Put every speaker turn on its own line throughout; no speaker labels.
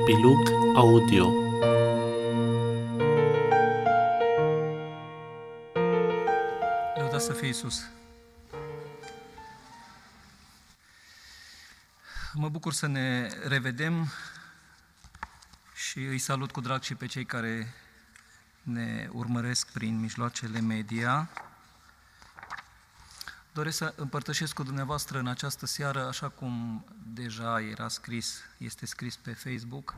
Epilog audio
Lăudați să fie Iisus. Mă bucur să ne revedem și îi salut cu drag și pe cei care ne urmăresc prin mijloacele media. Doresc să împărtășesc cu dumneavoastră în această seară, așa cum deja era scris, este scris pe Facebook,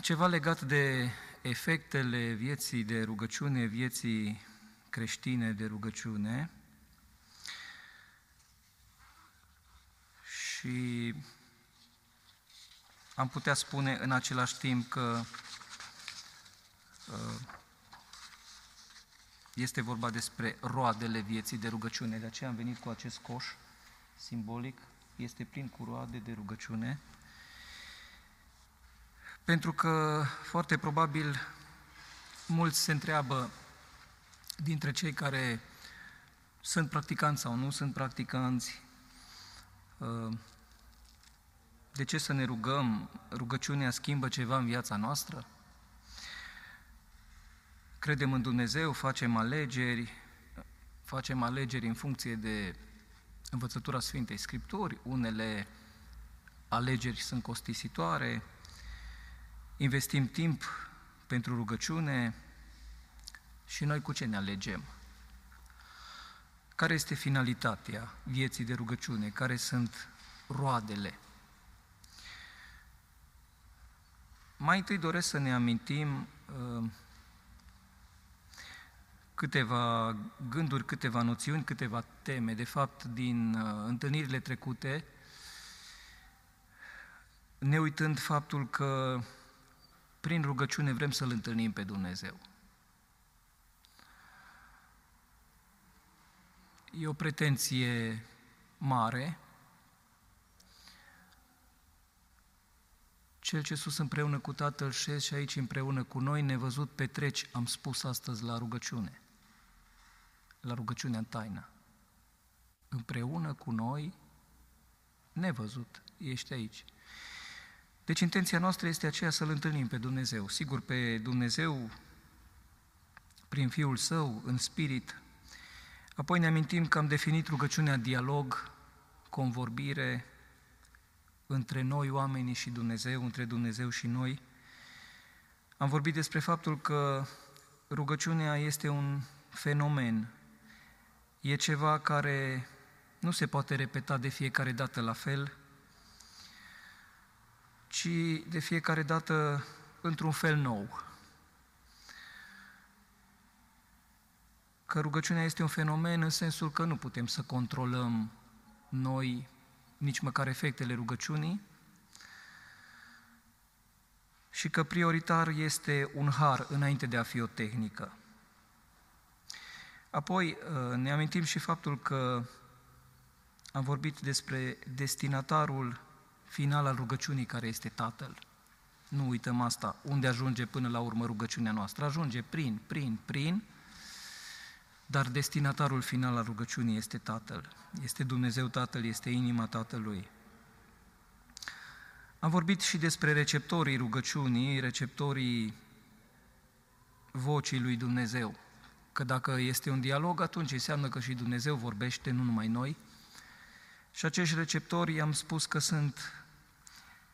ceva legat de efectele vieții de rugăciune, vieții creștine de rugăciune. Și am putea spune în același timp că uh, este vorba despre roadele vieții de rugăciune. De aceea am venit cu acest coș simbolic, este plin cu roade de rugăciune, pentru că foarte probabil mulți se întreabă dintre cei care sunt practicanți sau nu sunt practicanți, uh, de ce să ne rugăm? Rugăciunea schimbă ceva în viața noastră? Credem în Dumnezeu, facem alegeri, facem alegeri în funcție de învățătura Sfintei Scripturi, unele alegeri sunt costisitoare, investim timp pentru rugăciune și noi cu ce ne alegem? Care este finalitatea vieții de rugăciune? Care sunt roadele? Mai întâi doresc să ne amintim uh, câteva gânduri, câteva noțiuni, câteva teme. De fapt, din uh, întâlnirile trecute, ne uitând faptul că prin rugăciune vrem să-L întâlnim pe Dumnezeu. E o pretenție mare. Cel ce sus împreună cu Tatăl șez și aici împreună cu noi, nevăzut petreci, am spus astăzi la rugăciune la rugăciunea în taină. Împreună cu noi, nevăzut, ești aici. Deci intenția noastră este aceea să-L întâlnim pe Dumnezeu. Sigur, pe Dumnezeu prin Fiul Său, în spirit. Apoi ne amintim că am definit rugăciunea dialog, convorbire între noi, oamenii și Dumnezeu, între Dumnezeu și noi. Am vorbit despre faptul că rugăciunea este un fenomen e ceva care nu se poate repeta de fiecare dată la fel, ci de fiecare dată într-un fel nou. Că rugăciunea este un fenomen în sensul că nu putem să controlăm noi nici măcar efectele rugăciunii și că prioritar este un har înainte de a fi o tehnică. Apoi uh, ne amintim și faptul că am vorbit despre destinatarul final al rugăciunii care este Tatăl. Nu uităm asta. Unde ajunge până la urmă rugăciunea noastră? Ajunge prin, prin, prin, dar destinatarul final al rugăciunii este Tatăl. Este Dumnezeu Tatăl, este inima Tatălui. Am vorbit și despre receptorii rugăciunii, receptorii vocii lui Dumnezeu. Că dacă este un dialog, atunci înseamnă că și Dumnezeu vorbește, nu numai noi. Și acești receptori am spus că sunt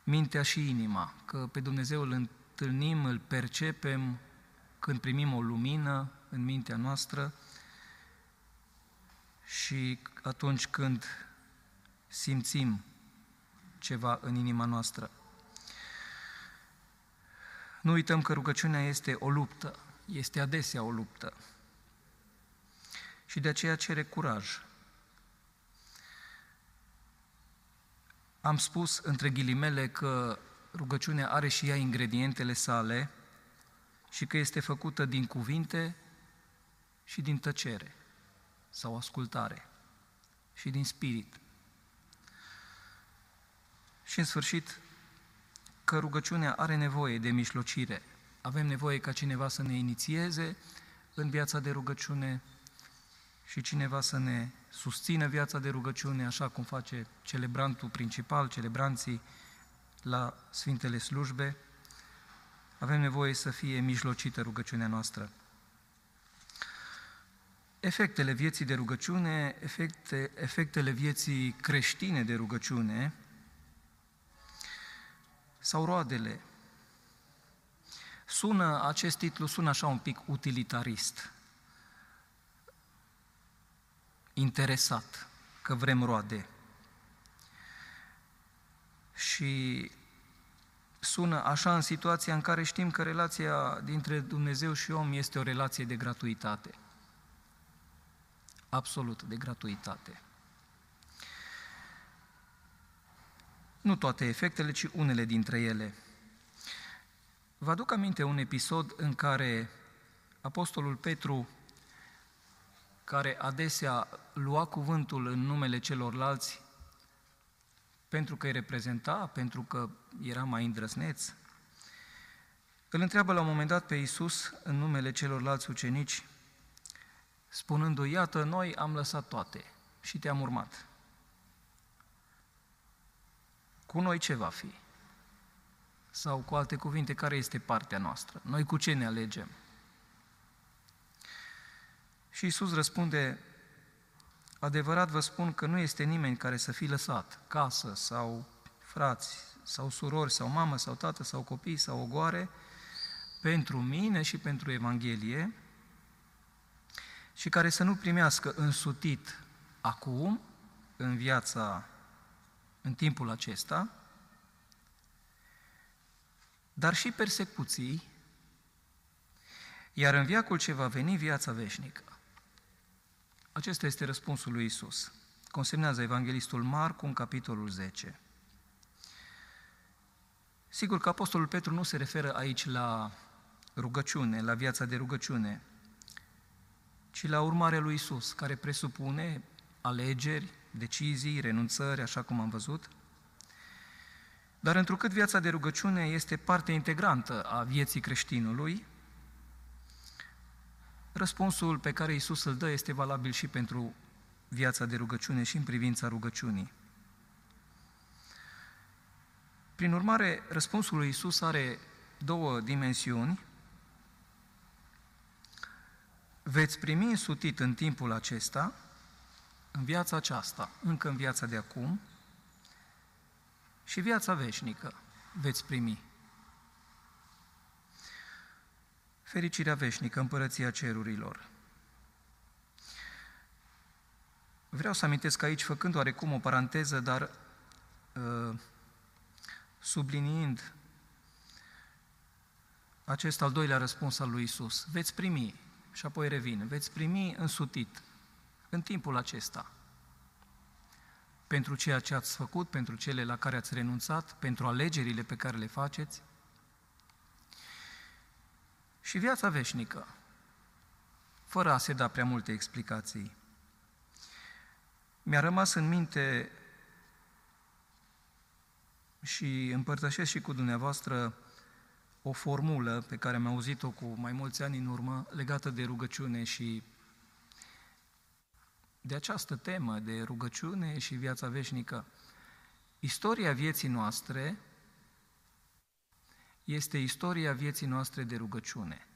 mintea și inima, că pe Dumnezeu îl întâlnim, îl percepem când primim o lumină în mintea noastră și atunci când simțim ceva în inima noastră. Nu uităm că rugăciunea este o luptă, este adesea o luptă și de aceea cere curaj. Am spus între ghilimele că rugăciunea are și ea ingredientele sale și că este făcută din cuvinte și din tăcere sau ascultare și din spirit. Și în sfârșit, că rugăciunea are nevoie de mișlocire. Avem nevoie ca cineva să ne inițieze în viața de rugăciune, și cineva să ne susțină viața de rugăciune, așa cum face celebrantul principal, celebranții la Sfintele Slujbe, avem nevoie să fie mijlocită rugăciunea noastră. Efectele vieții de rugăciune, efecte, efectele vieții creștine de rugăciune sau roadele. Sună, acest titlu sună așa un pic utilitarist, interesat, că vrem roade. Și sună așa în situația în care știm că relația dintre Dumnezeu și om este o relație de gratuitate. Absolut de gratuitate. Nu toate efectele, ci unele dintre ele. Vă aduc aminte un episod în care Apostolul Petru, care adesea lua cuvântul în numele celorlalți, pentru că îi reprezenta, pentru că era mai îndrăsneț, îl întreabă la un moment dat pe Iisus în numele celorlalți ucenici, spunându-i, iată, noi am lăsat toate și te-am urmat. Cu noi ce va fi? Sau cu alte cuvinte, care este partea noastră? Noi cu ce ne alegem? Și Iisus răspunde, adevărat vă spun că nu este nimeni care să fi lăsat casă sau frați sau surori sau mamă sau tată sau copii sau ogoare pentru mine și pentru Evanghelie și care să nu primească însutit acum, în viața, în timpul acesta, dar și persecuții, iar în viacul ce va veni viața veșnică. Acesta este răspunsul lui Isus. Consemnează Evanghelistul Marcu în capitolul 10. Sigur că Apostolul Petru nu se referă aici la rugăciune, la viața de rugăciune, ci la urmarea lui Isus, care presupune alegeri, decizii, renunțări, așa cum am văzut. Dar întrucât viața de rugăciune este parte integrantă a vieții creștinului, răspunsul pe care Isus îl dă este valabil și pentru viața de rugăciune și în privința rugăciunii. Prin urmare, răspunsul lui Isus are două dimensiuni. Veți primi însutit în timpul acesta, în viața aceasta, încă în viața de acum, și viața veșnică veți primi. Fericirea veșnică, împărăția cerurilor. Vreau să amintesc aici, făcând oarecum o paranteză, dar uh, subliniind acest al doilea răspuns al lui Isus. Veți primi, și apoi revin, veți primi însutit în timpul acesta pentru ceea ce ați făcut, pentru cele la care ați renunțat, pentru alegerile pe care le faceți și viața veșnică, fără a se da prea multe explicații. Mi-a rămas în minte și împărtășesc și cu dumneavoastră o formulă pe care am auzit-o cu mai mulți ani în urmă, legată de rugăciune și de această temă de rugăciune și viața veșnică. Istoria vieții noastre este istoria vieții noastre de rugăciune.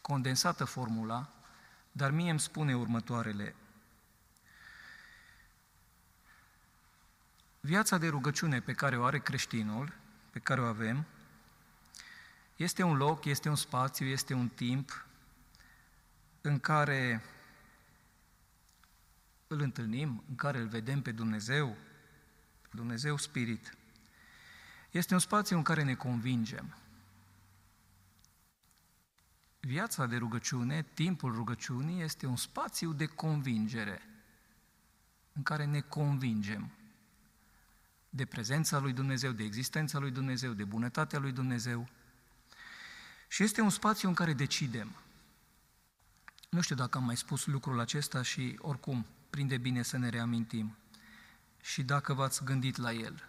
Condensată formula, dar mie îmi spune următoarele. Viața de rugăciune pe care o are creștinul, pe care o avem, este un loc, este un spațiu, este un timp în care îl întâlnim, în care îl vedem pe Dumnezeu, Dumnezeu Spirit. Este un spațiu în care ne convingem. Viața de rugăciune, timpul rugăciunii, este un spațiu de convingere, în care ne convingem de prezența lui Dumnezeu, de existența lui Dumnezeu, de bunătatea lui Dumnezeu. Și este un spațiu în care decidem. Nu știu dacă am mai spus lucrul acesta și oricum prinde bine să ne reamintim. Și dacă v-ați gândit la el,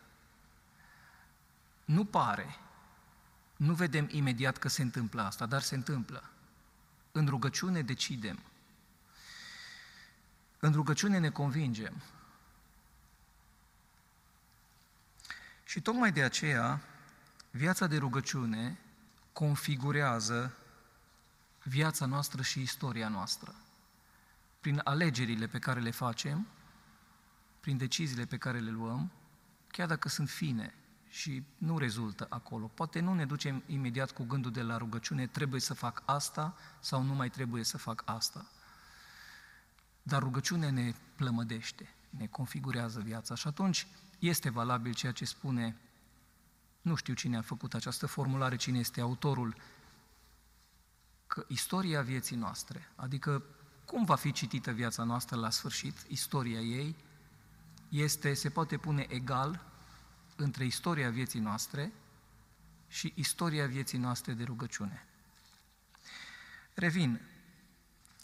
nu pare, nu vedem imediat că se întâmplă asta, dar se întâmplă. În rugăciune decidem. În rugăciune ne convingem. Și tocmai de aceea, viața de rugăciune configurează viața noastră și istoria noastră. Prin alegerile pe care le facem, prin deciziile pe care le luăm, chiar dacă sunt fine și nu rezultă acolo. Poate nu ne ducem imediat cu gândul de la rugăciune, trebuie să fac asta sau nu mai trebuie să fac asta. Dar rugăciunea ne plămădește, ne configurează viața și atunci este valabil ceea ce spune, nu știu cine a făcut această formulare, cine este autorul, că istoria vieții noastre, adică cum va fi citită viața noastră la sfârșit, istoria ei, este, se poate pune egal între istoria vieții noastre și istoria vieții noastre de rugăciune. Revin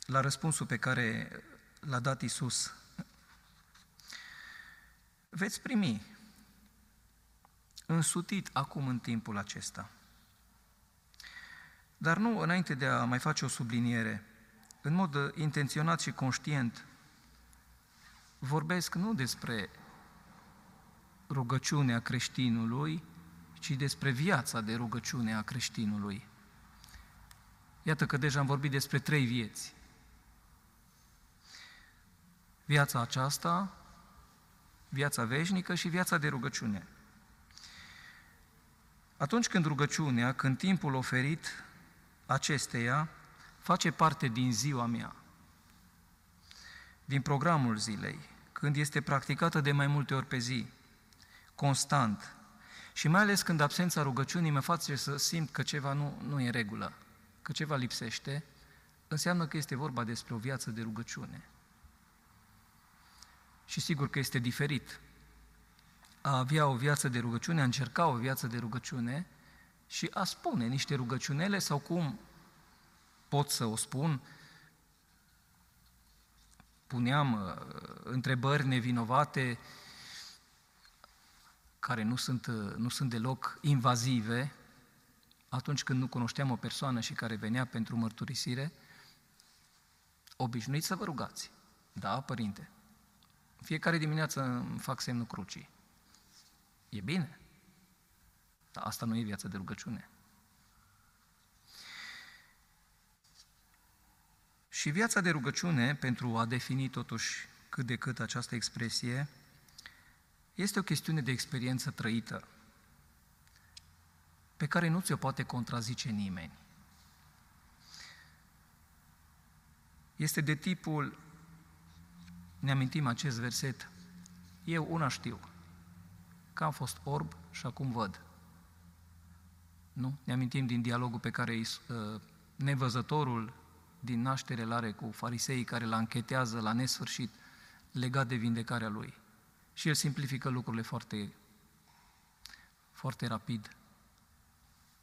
la răspunsul pe care l-a dat Isus. Veți primi însutit acum în timpul acesta. Dar nu înainte de a mai face o subliniere, în mod intenționat și conștient, vorbesc nu despre rugăciunea creștinului, ci despre viața de rugăciune a creștinului. Iată că deja am vorbit despre trei vieți. Viața aceasta, viața veșnică și viața de rugăciune. Atunci când rugăciunea, când timpul oferit acesteia, face parte din ziua mea, din programul zilei, când este practicată de mai multe ori pe zi, constant, și mai ales când absența rugăciunii mă face să simt că ceva nu, nu e în regulă, că ceva lipsește, înseamnă că este vorba despre o viață de rugăciune. Și sigur că este diferit. A avea o viață de rugăciune, a încerca o viață de rugăciune și a spune niște rugăciunele sau cum pot să o spun, puneam uh, întrebări nevinovate care nu sunt, uh, nu sunt deloc invazive atunci când nu cunoșteam o persoană și care venea pentru mărturisire, obișnuiți să vă rugați. Da, părinte. Fiecare dimineață îmi fac semnul crucii. E bine. Dar asta nu e viața de rugăciune. Și viața de rugăciune, pentru a defini totuși cât de cât această expresie, este o chestiune de experiență trăită, pe care nu ți-o poate contrazice nimeni. Este de tipul, ne amintim acest verset, eu una știu, că am fost orb și acum văd. Nu? Ne amintim din dialogul pe care uh, nevăzătorul din naștere îl are cu fariseii care l închetează la nesfârșit legat de vindecarea lui. Și el simplifică lucrurile foarte, foarte rapid.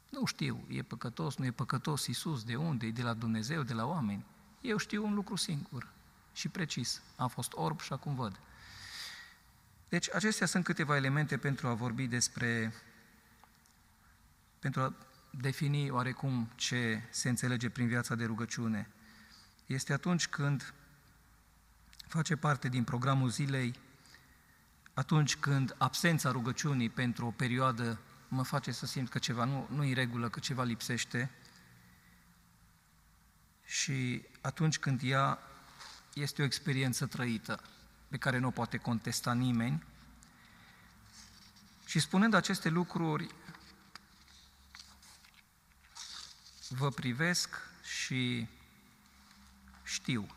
Nu știu, e păcătos, nu e păcătos Iisus, de unde? E de la Dumnezeu, de la oameni. Eu știu un lucru singur și precis. Am fost orb și acum văd. Deci acestea sunt câteva elemente pentru a vorbi despre, pentru a defini oarecum ce se înțelege prin viața de rugăciune. Este atunci când face parte din programul zilei, atunci când absența rugăciunii pentru o perioadă mă face să simt că ceva nu, nu e regulă, că ceva lipsește, și atunci când ea este o experiență trăită pe care nu o poate contesta nimeni. Și spunând aceste lucruri, vă privesc și știu,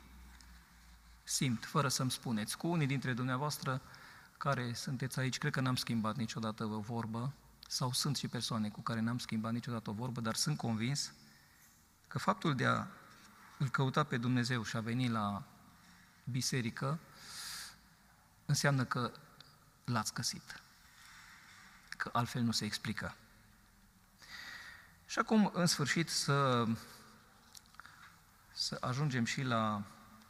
simt, fără să-mi spuneți. Cu unii dintre dumneavoastră care sunteți aici, cred că n-am schimbat niciodată o vorbă, sau sunt și persoane cu care n-am schimbat niciodată o vorbă, dar sunt convins că faptul de a îl căuta pe Dumnezeu și a veni la biserică înseamnă că l-ați găsit. Că altfel nu se explică. Și acum, în sfârșit, să, să ajungem și la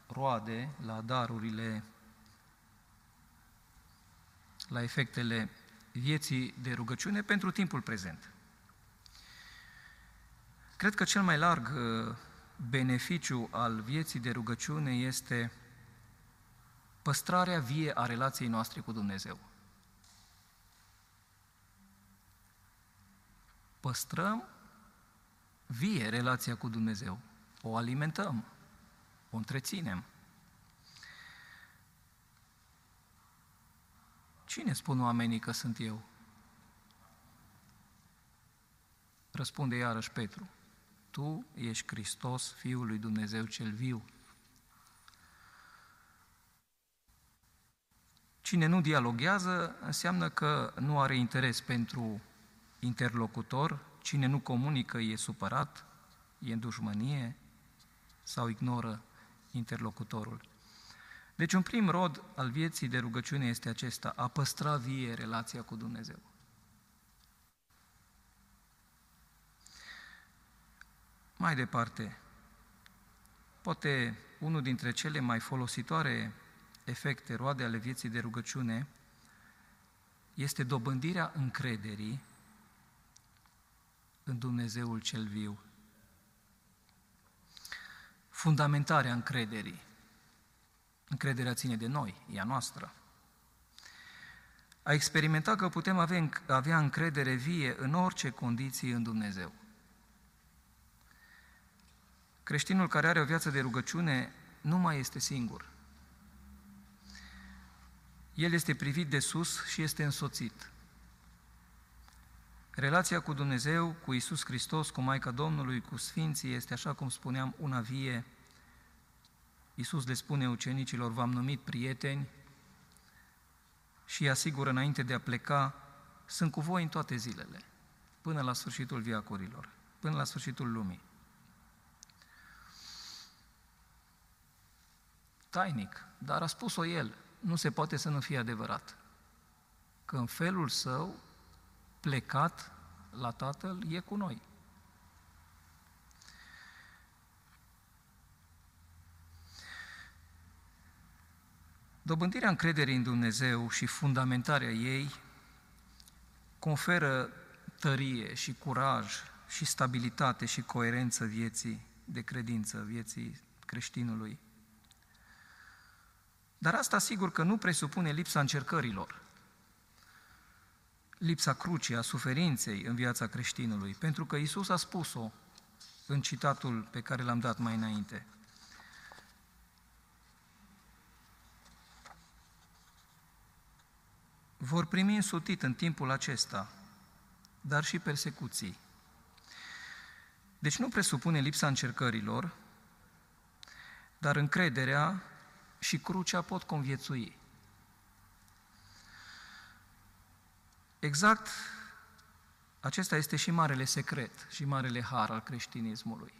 roade, la darurile, la efectele vieții de rugăciune pentru timpul prezent. Cred că cel mai larg uh, beneficiu al vieții de rugăciune este păstrarea vie a relației noastre cu Dumnezeu. păstrăm vie relația cu Dumnezeu, o alimentăm, o întreținem. Cine spun oamenii că sunt eu? Răspunde iarăși Petru. Tu ești Hristos, Fiul lui Dumnezeu cel viu. Cine nu dialoghează înseamnă că nu are interes pentru interlocutor, cine nu comunică e supărat, e în dușmănie sau ignoră interlocutorul. Deci un prim rod al vieții de rugăciune este acesta, a păstra vie relația cu Dumnezeu. Mai departe, poate unul dintre cele mai folositoare efecte, roade ale vieții de rugăciune, este dobândirea încrederii în Dumnezeul cel viu. Fundamentarea încrederii. Încrederea ține de noi, e a noastră. A experimenta că putem avea, avea încredere vie în orice condiții în Dumnezeu. Creștinul care are o viață de rugăciune nu mai este singur. El este privit de sus și este însoțit. Relația cu Dumnezeu, cu Isus Hristos, cu Maica Domnului, cu Sfinții, este, așa cum spuneam, una vie. Isus le spune ucenicilor, v-am numit prieteni și îi asigură înainte de a pleca, sunt cu voi în toate zilele, până la sfârșitul viacurilor, până la sfârșitul lumii. Tainic, dar a spus-o El, nu se poate să nu fie adevărat. Că în felul său, plecat la Tatăl, e cu noi. Dobândirea încrederii în Dumnezeu și fundamentarea ei conferă tărie și curaj și stabilitate și coerență vieții de credință, vieții creștinului. Dar asta sigur că nu presupune lipsa încercărilor, lipsa crucii, a suferinței în viața creștinului, pentru că Isus a spus-o în citatul pe care l-am dat mai înainte. Vor primi însutit în timpul acesta, dar și persecuții. Deci nu presupune lipsa încercărilor, dar încrederea și crucea pot conviețui. Exact acesta este și marele secret și marele har al creștinismului.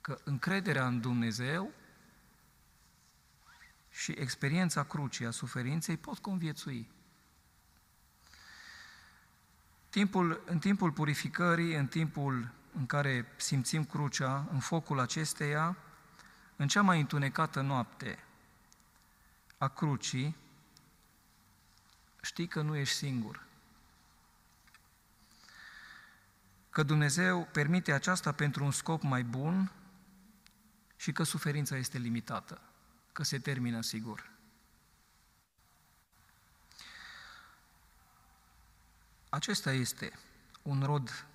Că încrederea în Dumnezeu și experiența crucii, a suferinței pot conviețui. Timpul, în timpul purificării, în timpul în care simțim crucea, în focul acesteia, în cea mai întunecată noapte, a crucii, știi că nu ești singur. Că Dumnezeu permite aceasta pentru un scop mai bun și că suferința este limitată, că se termină sigur. Acesta este un rod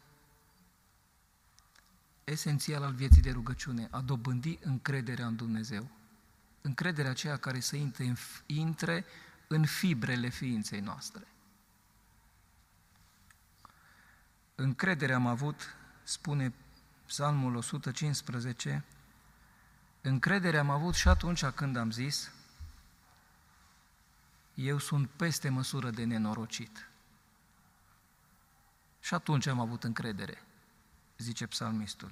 esențial al vieții de rugăciune, a dobândi încrederea în Dumnezeu încrederea aceea care să intre în, intre în fibrele ființei noastre. Încrederea am avut, spune Psalmul 115, încrederea am avut și atunci când am zis, eu sunt peste măsură de nenorocit. Și atunci am avut încredere, zice psalmistul.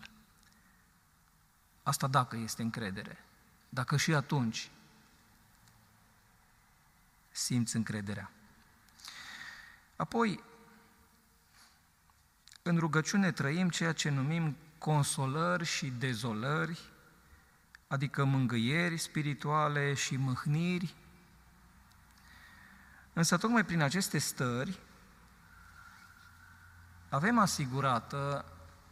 Asta dacă este încredere. Dacă și atunci simți încrederea. Apoi, în rugăciune trăim ceea ce numim consolări și dezolări, adică mângâieri spirituale și mâhniri. Însă tocmai prin aceste stări avem asigurată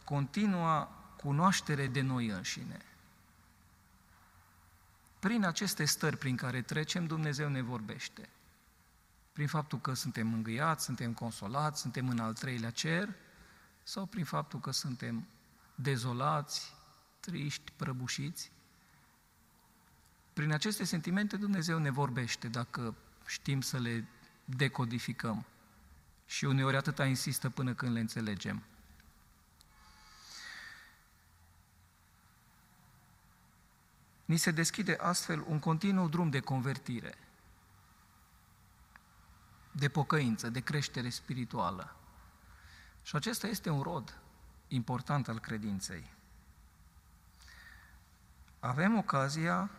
continua cunoaștere de noi înșine. Prin aceste stări prin care trecem, Dumnezeu ne vorbește. Prin faptul că suntem mângâiați, suntem consolați, suntem în al treilea cer, sau prin faptul că suntem dezolați, triști, prăbușiți. Prin aceste sentimente Dumnezeu ne vorbește dacă știm să le decodificăm. Și uneori atâta insistă până când le înțelegem. Ni se deschide astfel un continuu drum de convertire, de pocăință, de creștere spirituală. Și acesta este un rod important al credinței. Avem ocazia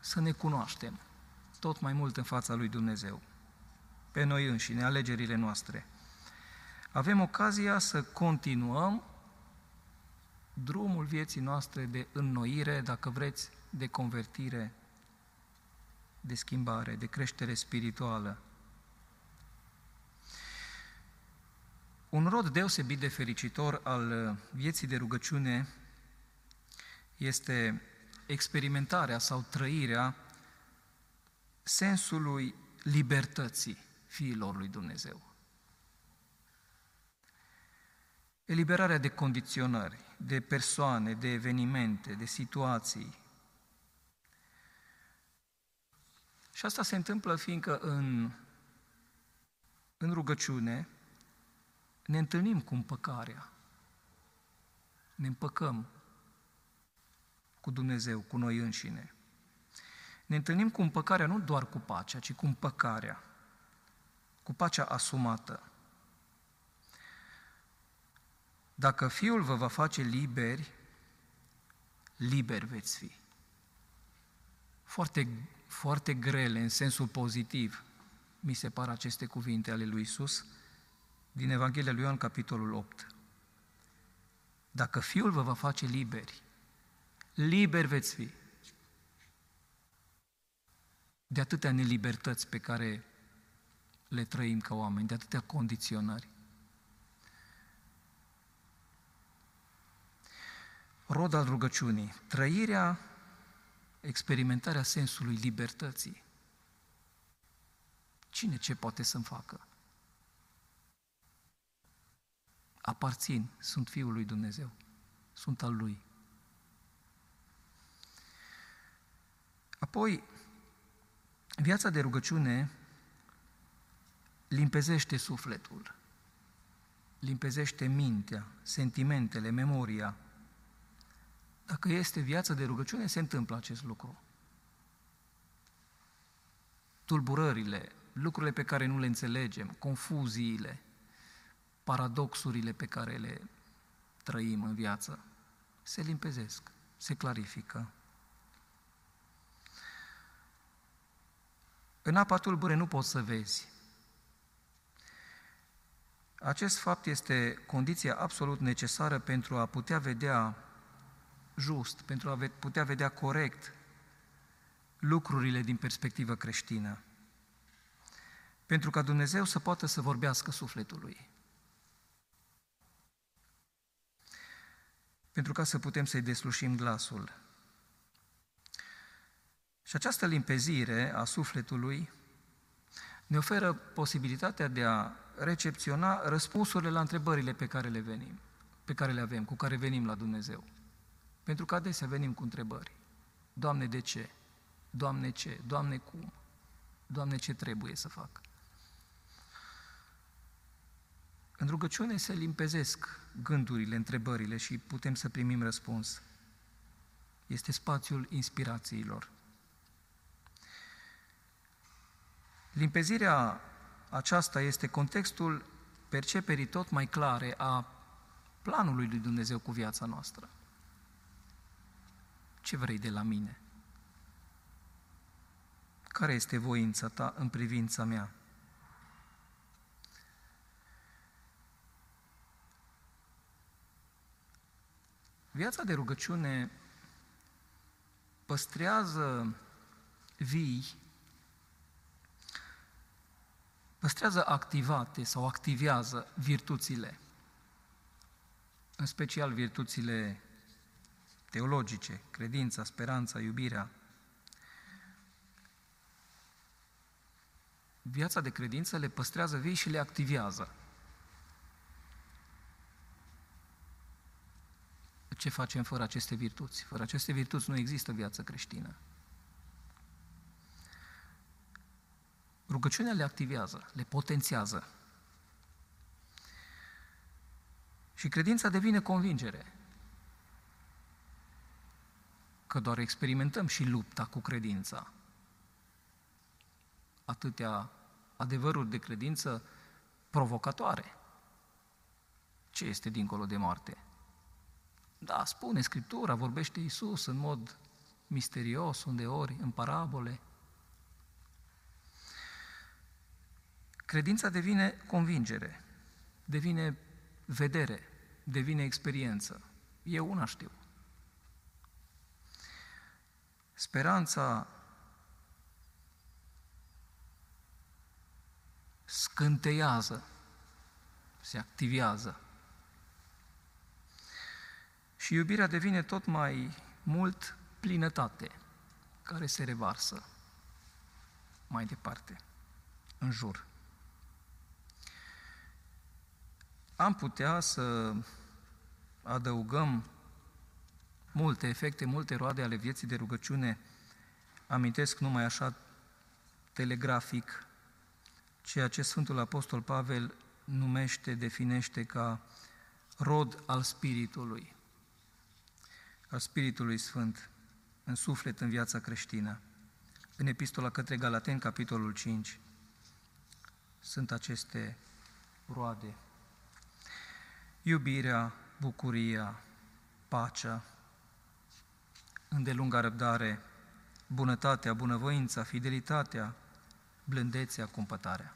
să ne cunoaștem tot mai mult în fața lui Dumnezeu, pe noi înșine, alegerile noastre. Avem ocazia să continuăm drumul vieții noastre de înnoire, dacă vreți, de convertire, de schimbare, de creștere spirituală. Un rod deosebit de fericitor al uh, vieții de rugăciune este experimentarea sau trăirea sensului libertății fiilor lui Dumnezeu. Eliberarea de condiționări, de persoane, de evenimente, de situații. Și asta se întâmplă fiindcă în, în rugăciune ne întâlnim cu împăcarea. Ne împăcăm cu Dumnezeu, cu noi înșine. Ne întâlnim cu împăcarea nu doar cu pacea, ci cu împăcarea, cu pacea asumată. Dacă Fiul vă va face liberi, liberi veți fi. Foarte, foarte grele în sensul pozitiv, mi se par aceste cuvinte ale lui Isus din Evanghelia lui Ioan, capitolul 8. Dacă Fiul vă va face liberi, liberi veți fi de atâtea nelibertăți pe care le trăim ca oameni, de atâtea condiționări. Rod al rugăciunii, trăirea, experimentarea sensului libertății. Cine ce poate să-mi facă? Aparțin, sunt Fiul lui Dumnezeu, sunt al Lui. Apoi, viața de rugăciune limpezește sufletul, limpezește mintea, sentimentele, memoria. Dacă este viața de rugăciune, se întâmplă acest lucru. Tulburările, lucrurile pe care nu le înțelegem, confuziile, paradoxurile pe care le trăim în viață, se limpezesc, se clarifică. În apa tulbure nu poți să vezi. Acest fapt este condiția absolut necesară pentru a putea vedea just, pentru a putea vedea corect lucrurile din perspectivă creștină. Pentru ca Dumnezeu să poată să vorbească sufletului. Pentru ca să putem să-i deslușim glasul. Și această limpezire a sufletului ne oferă posibilitatea de a recepționa răspunsurile la întrebările pe care le venim, pe care le avem, cu care venim la Dumnezeu. Pentru că adesea venim cu întrebări. Doamne, de ce? Doamne, ce? Doamne, cum? Doamne, ce trebuie să fac? În rugăciune se limpezesc gândurile, întrebările și putem să primim răspuns. Este spațiul inspirațiilor. Limpezirea aceasta este contextul perceperii tot mai clare a planului lui Dumnezeu cu viața noastră. Ce vrei de la mine? Care este voința ta în privința mea? Viața de rugăciune păstrează vii păstrează activate sau activează virtuțile, în special virtuțile teologice, credința, speranța, iubirea. Viața de credință le păstrează vii și le activează. ce facem fără aceste virtuți. Fără aceste virtuți nu există viață creștină. Rugăciunea le activează, le potențează. Și credința devine convingere. Că doar experimentăm și lupta cu credința. Atâtea adevăruri de credință provocatoare. Ce este dincolo de moarte? Da, spune Scriptura, vorbește Iisus în mod misterios, undeori, în parabole. Credința devine convingere, devine vedere, devine experiență. Eu una știu. Speranța scânteiază, se activează. Și iubirea devine tot mai mult plinătate care se revarsă mai departe, în jur. Am putea să adăugăm multe efecte, multe roade ale vieții de rugăciune. Amintesc numai așa telegrafic ceea ce Sfântul Apostol Pavel numește, definește ca rod al Spiritului, al Spiritului Sfânt în suflet, în viața creștină. În Epistola către Galateni, capitolul 5, sunt aceste roade. Iubirea, bucuria, pacea, îndelunga răbdare, bunătatea, bunăvoința, fidelitatea, blândețea, cumpătarea.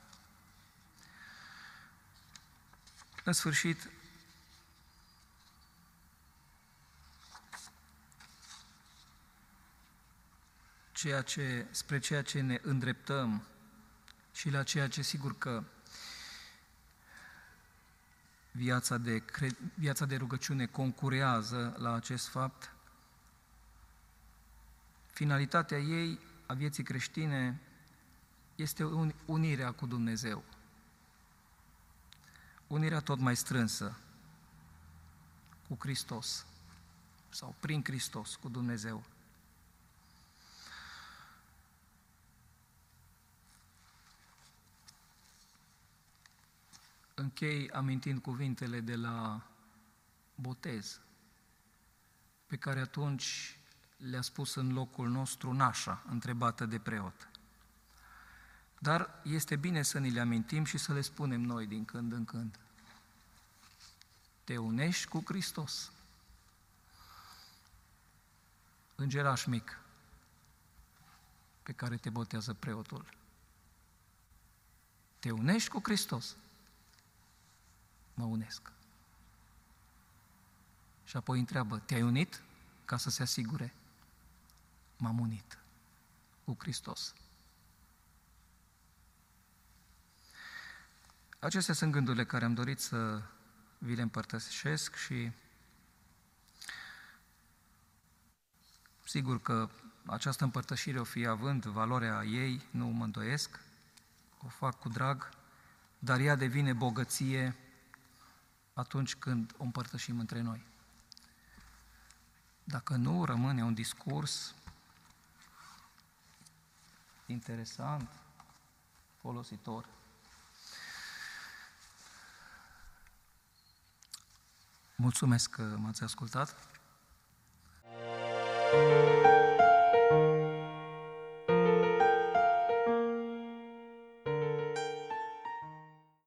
În sfârșit, ceea ce, spre ceea ce ne îndreptăm și la ceea ce sigur că viața de, viața de rugăciune concurează la acest fapt, finalitatea ei a vieții creștine este unirea cu Dumnezeu. Unirea tot mai strânsă cu Hristos sau prin Hristos cu Dumnezeu. Închei amintind cuvintele de la botez, pe care atunci le-a spus în locul nostru nașa, întrebată de preot. Dar este bine să ni le amintim și să le spunem noi din când în când. Te unești cu Hristos. Îngeraș mic pe care te botează preotul. Te unești cu Hristos. Mă unesc. Și apoi întreabă, te-ai unit? Ca să se asigure. M-am unit cu Hristos. Acestea sunt gândurile care am dorit să vi le împărtășesc și sigur că această împărtășire o fi având valoarea ei, nu mă îndoiesc, o fac cu drag, dar ea devine bogăție atunci când o împărtășim între noi. Dacă nu, rămâne un discurs interesant, folositor. Mulțumesc că m-ați ascultat. thank you